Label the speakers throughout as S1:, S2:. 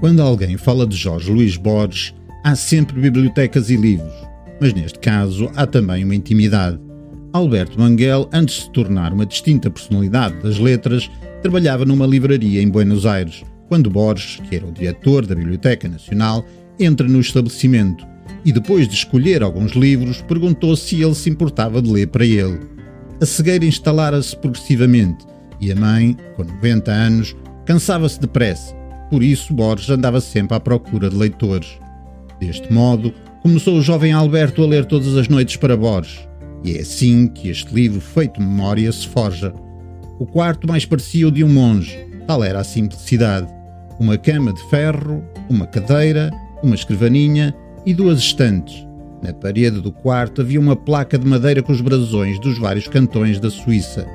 S1: Quando alguém fala de Jorge Luís Borges, há sempre bibliotecas e livros, mas neste caso há também uma intimidade. Alberto Manguel, antes de se tornar uma distinta personalidade das letras, trabalhava numa livraria em Buenos Aires, quando Borges, que era o diretor da Biblioteca Nacional, entra no estabelecimento e, depois de escolher alguns livros, perguntou se ele se importava de ler para ele. A cegueira instalara-se progressivamente e a mãe, com 90 anos, cansava-se depressa por isso, Borges andava sempre à procura de leitores. Deste modo, começou o jovem Alberto a ler todas as noites para Borges, e é assim que este livro feito memória se forja. O quarto mais parecia o de um monge, tal era a simplicidade. Uma cama de ferro, uma cadeira, uma escrivaninha e duas estantes. Na parede do quarto havia uma placa de madeira com os brasões dos vários cantões da Suíça.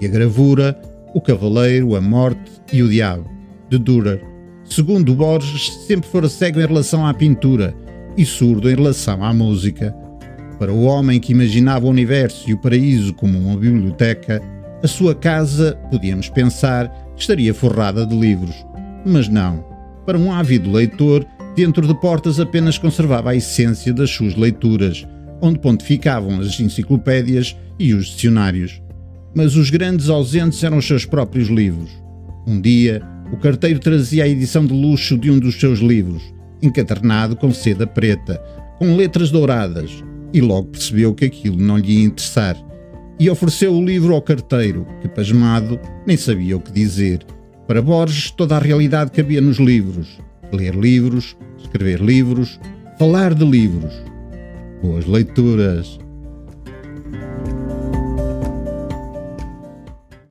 S1: E a gravura, o cavaleiro, a morte e o diabo, de Dürer. Segundo Borges, sempre fora cego em relação à pintura e surdo em relação à música. Para o homem que imaginava o universo e o paraíso como uma biblioteca, a sua casa, podíamos pensar, estaria forrada de livros. Mas não. Para um ávido leitor, dentro de portas apenas conservava a essência das suas leituras, onde pontificavam as enciclopédias e os dicionários. Mas os grandes ausentes eram os seus próprios livros. Um dia, o carteiro trazia a edição de luxo de um dos seus livros, encadernado com seda preta, com letras douradas, e logo percebeu que aquilo não lhe ia interessar. E ofereceu o livro ao carteiro, que, pasmado, nem sabia o que dizer. Para Borges, toda a realidade cabia nos livros. Ler livros, escrever livros, falar de livros. Boas leituras!